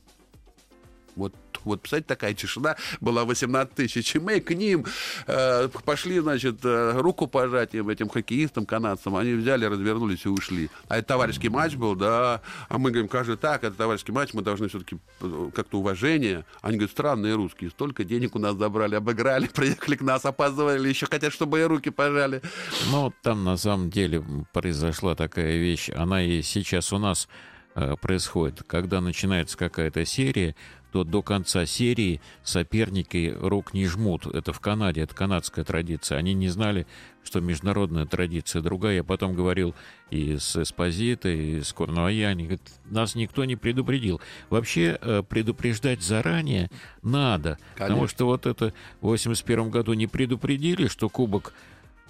Вот вот, представляете, такая тишина была 18 тысяч. И мы к ним э, пошли, значит, э, руку пожать им, этим хоккеистам канадцам. Они взяли, развернулись и ушли. А это товарищеский матч был, да. А мы говорим, каждый так, это товарищеский матч, мы должны все-таки э, как-то уважение. Они говорят, странные русские, столько денег у нас забрали, обыграли, приехали к нас, опаздывали, еще хотят, чтобы и руки пожали. Ну, там на самом деле произошла такая вещь, она и сейчас у нас э, происходит. Когда начинается какая-то серия, что до конца серии соперники рук не жмут. Это в Канаде, это канадская традиция. Они не знали, что международная традиция другая. Я потом говорил и с Эспозито, и с Корнуая. Они говорят, нас никто не предупредил. Вообще э, предупреждать заранее надо. Конечно. Потому что вот это в 81 году не предупредили, что кубок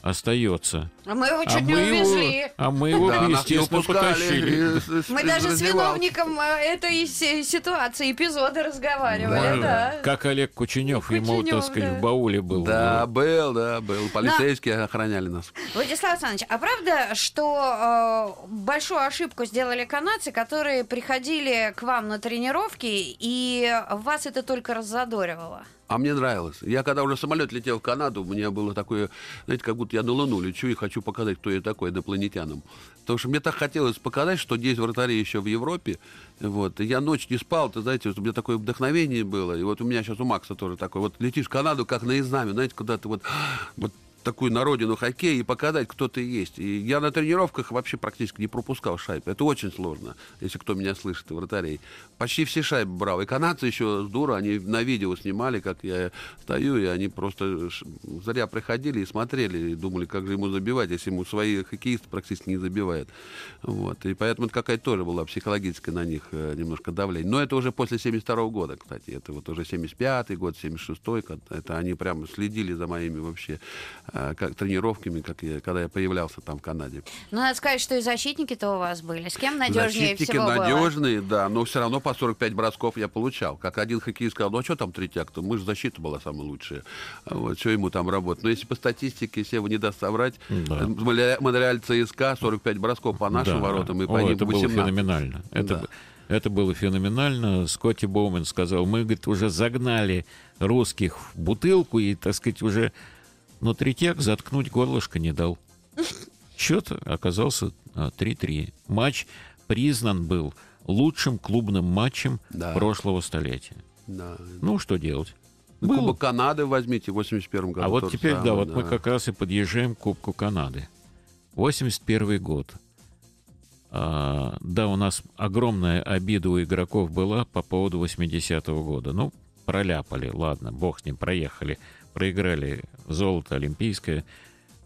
остается. А мы его чуть а не мы его- увезли. а мы его, Да, естественно, потащили. Мы даже с виновником э, этой си- ситуации, эпизода разговаривали, Да. Как Олег Кученев, ему, так сказать, да. в бауле был. Да, был, да, был. Полицейские охраняли нас. Владислав Александрович, а правда, что э, большую ошибку сделали канадцы, которые приходили к вам на тренировки, и вас это только раззадоривало? А мне нравилось. Я когда уже самолет летел в Канаду, у меня было такое, знаете, как будто я на Луну лечу и хочу показать, кто я такой инопланетянам. Потому что мне так хотелось показать, что здесь вратари еще в Европе. Вот. И я ночь не спал, ты знаете, вот у меня такое вдохновение было. И вот у меня сейчас у Макса тоже такое. Вот летишь в Канаду как на экзамен, знаете, куда ты вот, вот такую на родину хоккея и показать, кто ты есть. И я на тренировках вообще практически не пропускал шайбы. Это очень сложно, если кто меня слышит, вратарей. Почти все шайбы брал. И канадцы еще здорово, они на видео снимали, как я стою, и они просто зря приходили и смотрели, и думали, как же ему забивать, если ему свои хоккеисты практически не забивают. Вот. И поэтому это какая-то тоже была психологическая на них э, немножко давление. Но это уже после 72 года, кстати. Это вот уже 75-й год, 76-й. год. Это они прямо следили за моими вообще э, как, тренировками, как я, когда я появлялся там в Канаде. Ну, надо сказать, что и защитники-то у вас были. С кем надежнее Защитники всего было? надежные, да, но все равно по 45 бросков я получал. Как один хоккеист сказал, ну а что там третьяк-то? Мы же защита была самая лучшая. А Вот, что ему там работать? Но если по статистике, если его не даст соврать, Да. э, Монреаль ЦСКА 45 бросков по нашим Да. воротам и по О, ним это было 18. феноменально. Это, Да. это было феноменально. Скотти Боумен сказал, мы, говорит, уже загнали русских в бутылку и, так сказать, уже... Но третьяк заткнуть горлышко не дал. Счет оказался а, 3-3. Матч признан был лучшим клубным матчем Да. прошлого столетия. Да. Ну, что делать? Ну, Было. Кубок Канады возьмите в 81 году. А вот теперь, да, самое, вот мы как раз и подъезжаем к Кубку Канады. 81 год. А, да, у нас огромная обида у игроков была по поводу 80-го года. Ну, проляпали, ладно, бог с ним, проехали. Проиграли золото олимпийское,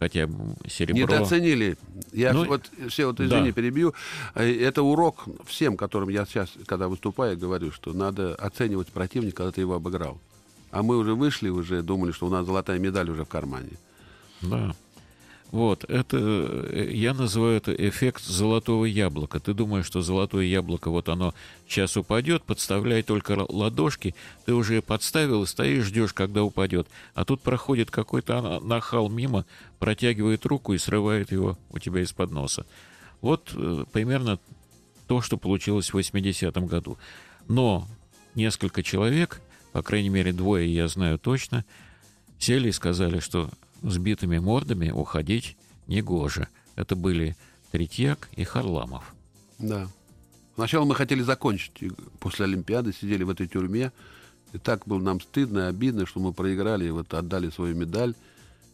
хотя серебро... Недооценили. Я Ну, вот, все, вот извини, да. перебью. Э, Это урок всем, которым я сейчас, когда выступаю, говорю, что надо оценивать противника, когда ты его обыграл. А мы уже вышли, уже думали, что у нас золотая медаль уже в кармане. Да. Вот, это, э, я называю это эффект золотого яблока. Ты думаешь, что золотое яблоко, вот оно сейчас упадет, подставляй только ла- ладошки, ты уже подставил стоишь, ждешь, когда упадет. А тут проходит какой-то нахал мимо, протягивает руку и срывает его у тебя из-под носа. Вот э, примерно то, что получилось в 80-м году. Но несколько человек, по крайней мере двое я знаю точно, сели и сказали, что с битыми мордами уходить негоже. Это были Третьяк и Харламов. Да. Сначала мы хотели закончить. И После Олимпиады сидели в этой тюрьме. И так было нам стыдно, обидно, что мы проиграли, и вот отдали свою медаль.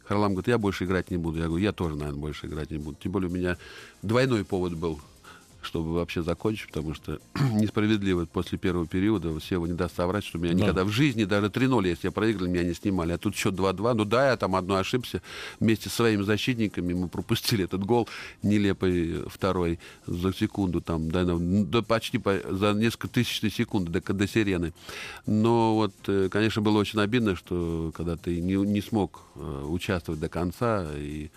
Харлам говорит, я больше играть не буду. Я говорю, я тоже, наверное, больше играть не буду. Тем более у меня двойной повод был, чтобы вообще закончить, потому что несправедливо после первого периода Сева не даст соврать, что меня Да. никогда в жизни, даже 3-0, если я проиграл, меня не снимали. А тут счет 2-2. Ну да, я там одно ошибся. Вместе со своими защитниками мы пропустили этот гол нелепый второй за секунду, там, да, ну, да, почти по- за несколько тысячных секунд до, до сирены. Но вот, э, конечно, было очень обидно, что когда ты не, не смог э, участвовать до конца и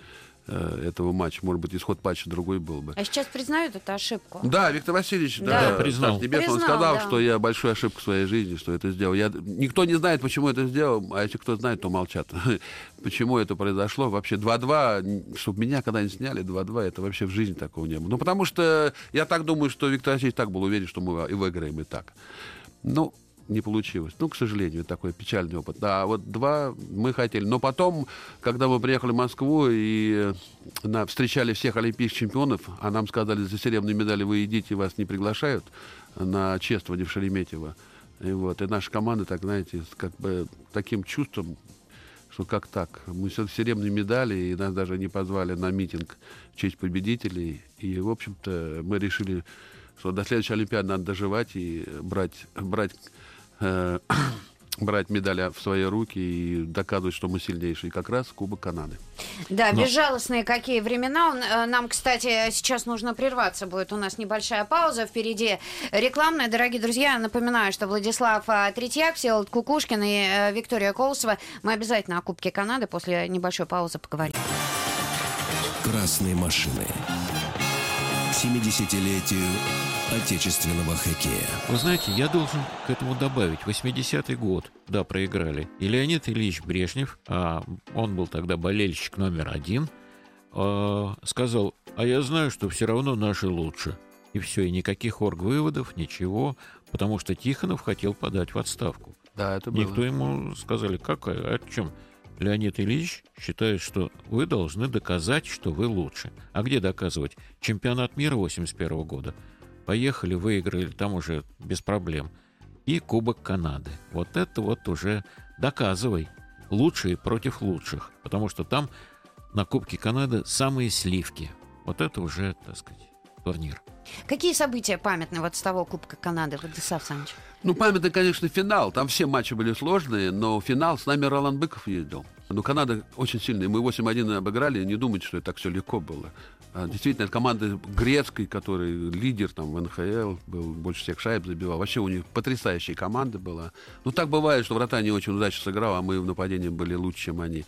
э, этого матча, может быть, исход матча другой был бы. А сейчас признают эту ошибку? Да, Виктор Васильевич, Да. да, Признал. Царство Небесное, он Признал, сказал, да. что я большую ошибку в своей жизни, что это сделал. Я, никто не знает, почему это сделал, а если кто знает, то молчат. почему это произошло. Вообще 2-2, чтобы меня когда-нибудь сняли, 2-2, это вообще в жизни такого не было. Ну, потому что я так думаю, что Виктор Васильевич так был уверен, что мы и выиграем и так. Ну, не получилось. Ну, к сожалению, такой печальный опыт. Да, вот два мы хотели. Но потом, когда мы приехали в Москву и э, на, встречали всех олимпийских чемпионов, а нам сказали, за серебряные медали вы идите, вас не приглашают на чествование в Шереметьево. И вот, и наша команда, так, знаете, как бы таким чувством, что как так? Мы все серебряные медали, и нас даже не позвали на митинг в честь победителей. И, в общем-то, мы решили, что до следующей Олимпиады надо доживать и брать, брать э, брать медали в свои руки и доказывать, что мы сильнейшие. Как раз Кубок Канады. Да, Но... безжалостные какие времена. Э, нам, кстати, сейчас нужно прерваться. Будет у нас небольшая пауза. Впереди рекламная. Дорогие друзья, напоминаю, что Владислав э, Третьяк, Всеволод Кукушкин и Виктория Колосова. Мы обязательно о Кубке Канады после небольшой паузы поговорим. Красные машины. 70-летию отечественного хоккея. Вы знаете, я должен к этому добавить. 80-й год, да, проиграли. И Леонид Ильич Брежнев, а он был тогда болельщик номер один, а, сказал, а я знаю, что все равно наши лучше. И все, и никаких орг-выводов, ничего, потому что Тихонов хотел подать в отставку. Да, это было. Никто ему сказали, какая, о чем? Леонид Ильич считает, что вы должны доказать, что вы лучше. А где доказывать? Чемпионат мира 81 года – Поехали, выиграли, там уже без проблем. И Кубок Канады. Вот это вот уже доказывай. Лучшие против лучших. Потому что там на Кубке Канады самые сливки. Вот это уже, так сказать, турнир. Какие события памятны вот с того Кубка Канады, Владислав Александрович? Ну, памятный, конечно, финал. Там все матчи были сложные, но финал с нами Ролан Быков ездил. Ну, Канада очень сильная. Мы 8-1 обыграли. Не думайте, что это так все легко было. А, действительно, это команда грецкой, который лидер там в НХЛ, был больше всех шайб забивал. Вообще у них потрясающая команда была. Ну, так бывает, что врата не очень удачно сыграл, а мы в нападении были лучше, чем они.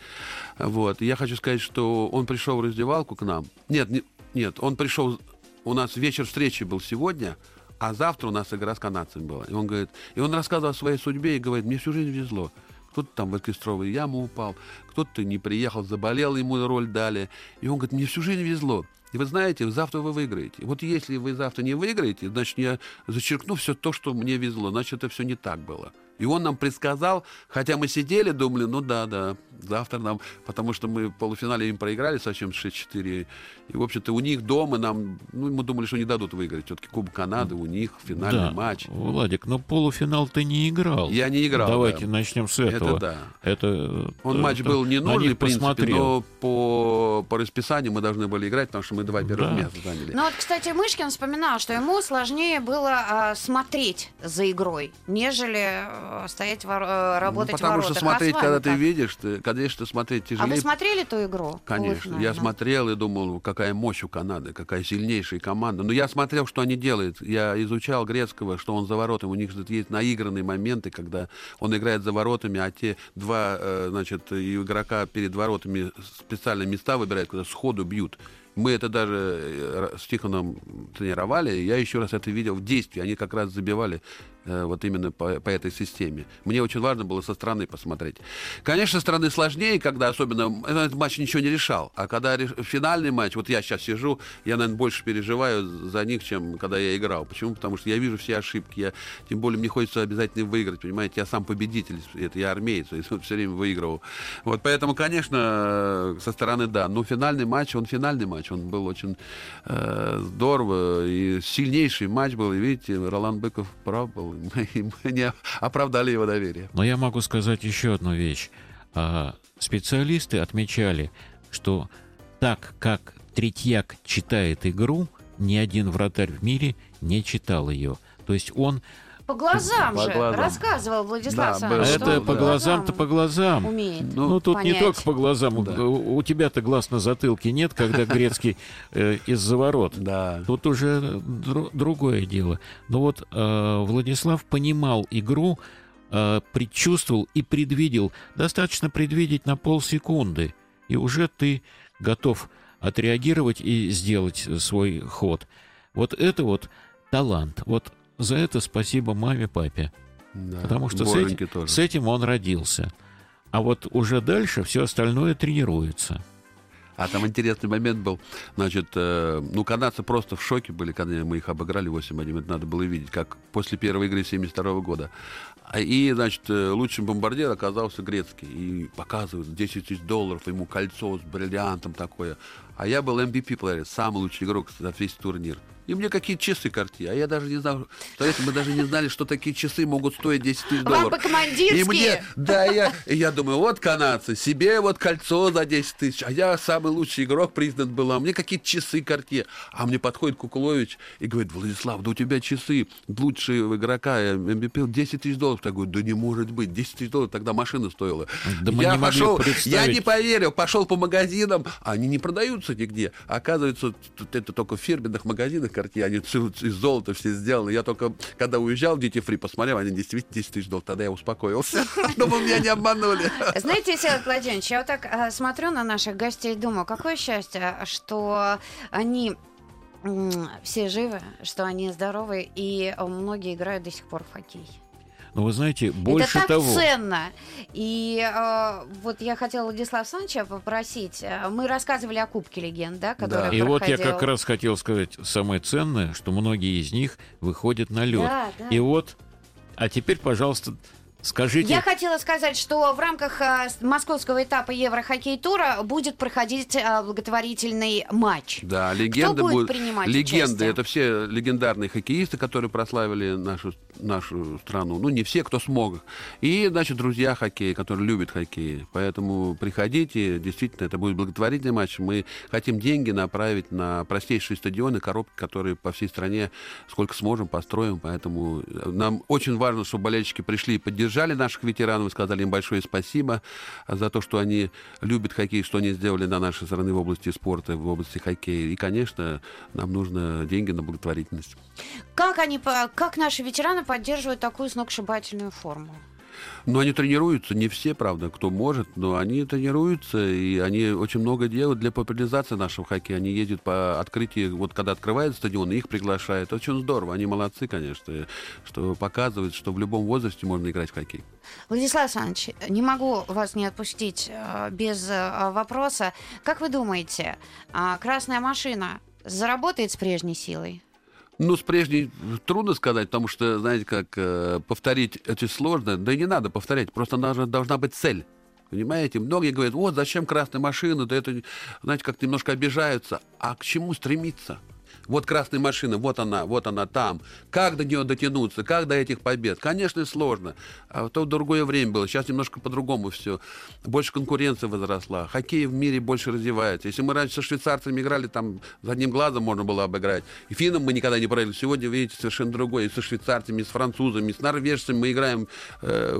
Вот. Я хочу сказать, что он пришел в раздевалку к нам. Нет, не, нет, он пришел... У нас вечер встречи был сегодня, а завтра у нас игра с канадцами была. И он говорит... И он рассказывал о своей судьбе и говорит, мне всю жизнь везло кто-то там в оркестровую яму упал, кто-то не приехал, заболел, ему роль дали. И он говорит, мне всю жизнь везло. И вы знаете, завтра вы выиграете. Вот если вы завтра не выиграете, значит, я зачеркну все то, что мне везло. Значит, это все не так было. И он нам предсказал, хотя мы сидели, думали, ну да, да, завтра нам, потому что мы в полуфинале им проиграли совсем 6-4. И, в общем-то, у них дома нам, ну, мы думали, что не дадут выиграть. Все-таки Кубок Канады, у них финальный да. матч. Владик, но полуфинал ты не играл. Я не играл. Давайте да. начнем с этого. Это да. Это, Он это, матч был не нужный, в принципе, посмотрел. но по, по расписанию мы должны были играть, потому что мы два первых да. места заняли. Ну вот, кстати, Мышкин вспоминал, что ему сложнее было а, смотреть за игрой, нежели а, стоять в, а, работать ну, потому в воротах. что смотреть, а когда ты видишь, ты, конечно, смотреть тяжелее. А вы смотрели ту игру? Конечно. Я смотрел и думал, какая мощь у Канады, какая сильнейшая команда. Но я смотрел, что они делают. Я изучал грецкого, что он за воротами. У них есть наигранные моменты, когда он играет за воротами, а те два, э, значит, игрока перед воротами специальные места выбирают, когда сходу бьют. Мы это даже э, с Тихоном тренировали. Я еще раз это видел в действии. Они как раз забивали вот именно по, по этой системе. Мне очень важно было со стороны посмотреть. Конечно, со стороны сложнее, когда особенно этот матч ничего не решал. А когда финальный матч, вот я сейчас сижу, я, наверное, больше переживаю за них, чем когда я играл. Почему? Потому что я вижу все ошибки. Я, тем более мне хочется обязательно выиграть, понимаете? Я сам победитель, это я армеец, и все время выигрывал. Вот поэтому, конечно, со стороны да. Но финальный матч, он финальный матч, он был очень э, здорово. И сильнейший матч был. И видите, Ролан Быков прав был мы, мы не оправдали его доверие. Но я могу сказать еще одну вещь. А, специалисты отмечали, что так как Третьяк читает игру, ни один вратарь в мире не читал ее. То есть он по глазам по же глазам. рассказывал Владислав да, Александрович. Это по глазам-то по глазам. Умеет ну, ну тут понять. не только по глазам. Да. У, у тебя-то глаз на затылке нет, когда Грецкий э, из-за ворот. Да. Тут уже дру- другое дело. Но вот э, Владислав понимал игру, э, предчувствовал и предвидел. Достаточно предвидеть на полсекунды. И уже ты готов отреагировать и сделать свой ход. Вот это вот талант. Вот за это спасибо маме, папе. Да, Потому что с этим, с этим он родился. А вот уже дальше все остальное тренируется. А там интересный момент был. Значит, э, ну, канадцы просто в шоке были, когда мы их обыграли 8-1. Это надо было видеть, как после первой игры 72 года. А, и, значит, э, лучшим бомбардир оказался грецкий. И показывают 10 тысяч долларов, ему кольцо с бриллиантом такое. А я был MVP плеер, самый лучший игрок за весь турнир. И мне какие часы карти. А я даже не знал, представляете, мы даже не знали, что такие часы могут стоить 10 тысяч Вам долларов. по-командирски. И мне, да, я, и я думаю, вот канадцы, себе вот кольцо за 10 тысяч, а я самый лучший игрок признан был, а мне какие-то часы карте. А мне подходит Кукулович и говорит, Владислав, да у тебя часы лучшего игрока, я MVP 10 тысяч долларов. Я говорю, да не может быть, 10 тысяч долларов тогда машина стоила. Да мы я не могли пошел, я не поверил, пошел по магазинам, а они не продаются нигде. Оказывается, это только в фирменных магазинах карте, они из золота все сделаны. Я только, когда уезжал в Duty Free, посмотрел, они действительно 10 тысяч долларов. Тогда я успокоился. Думал, меня не обманули. Знаете, Всеволод Владимирович, я вот так э, смотрю на наших гостей и думаю, какое счастье, что они все живы, что они здоровы, и э, многие играют до сих пор в хоккей. Но вы знаете, больше Это так того... ценно. И э, вот я хотела Владислава Александровича попросить. э, Мы рассказывали о Кубке легенд, да, который Да. И вот я как раз хотел сказать самое ценное, что многие из них выходят на лед. Да, да. И вот, а теперь, пожалуйста, скажите, Я хотела сказать, что в рамках э, московского этапа Еврохоккей-тура будет проходить э, благотворительный матч. Да, легенды будет будут. принимать легенды участие? это все легендарные хоккеисты, которые прославили нашу, нашу страну. Ну, не все, кто смог. И, значит, друзья хоккея, которые любят хоккей. Поэтому приходите, действительно, это будет благотворительный матч. Мы хотим деньги направить на простейшие стадионы, коробки, которые по всей стране сколько сможем построим. Поэтому э, нам очень важно, чтобы болельщики пришли и поддержали наших ветеранов, и сказали им большое спасибо за то, что они любят хоккей, что они сделали на нашей страны в области спорта, в области хоккея. И, конечно, нам нужно деньги на благотворительность. Как, они, как наши ветераны поддерживают такую сногсшибательную форму? Но они тренируются, не все, правда, кто может, но они тренируются, и они очень много делают для популяризации нашего хоккея. Они ездят по открытию, вот когда открывают стадион, их приглашают. Очень здорово, они молодцы, конечно, что показывают, что в любом возрасте можно играть в хоккей. Владислав Александрович, не могу вас не отпустить э, без э, вопроса. Как вы думаете, а, красная машина заработает с прежней силой? Ну, с прежней трудно сказать, потому что, знаете, как э, повторить очень сложно. Да и не надо повторять, просто должна, должна быть цель. Понимаете? Многие говорят, вот зачем красная машина, да это, знаете, как немножко обижаются. А к чему стремиться? Вот красная машина, вот она, вот она там. Как до нее дотянуться, как до этих побед? Конечно, сложно. А то другое время было. Сейчас немножко по-другому все. Больше конкуренция возросла. Хоккей в мире больше развивается. Если мы раньше со швейцарцами играли, там за одним глазом можно было обыграть. И финнам мы никогда не проиграли. Сегодня, видите, совершенно другое. И со швейцарцами, и с французами, и с норвежцами мы играем э,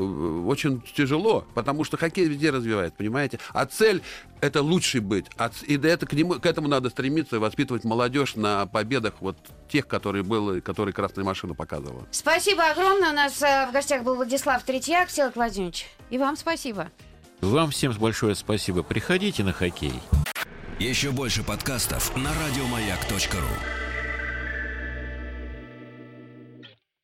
очень тяжело, потому что хоккей везде развивает, понимаете? А цель — это лучший быть. И до этого, к, нему, к этому надо стремиться, воспитывать молодежь на победах вот тех, которые было, которые красная машина показывала. Спасибо огромное. У нас э, в гостях был Владислав Третьяк, Всеволод Владимирович. И вам спасибо. вам всем большое спасибо. Приходите на хоккей. Еще больше подкастов на радиомаяк.ру.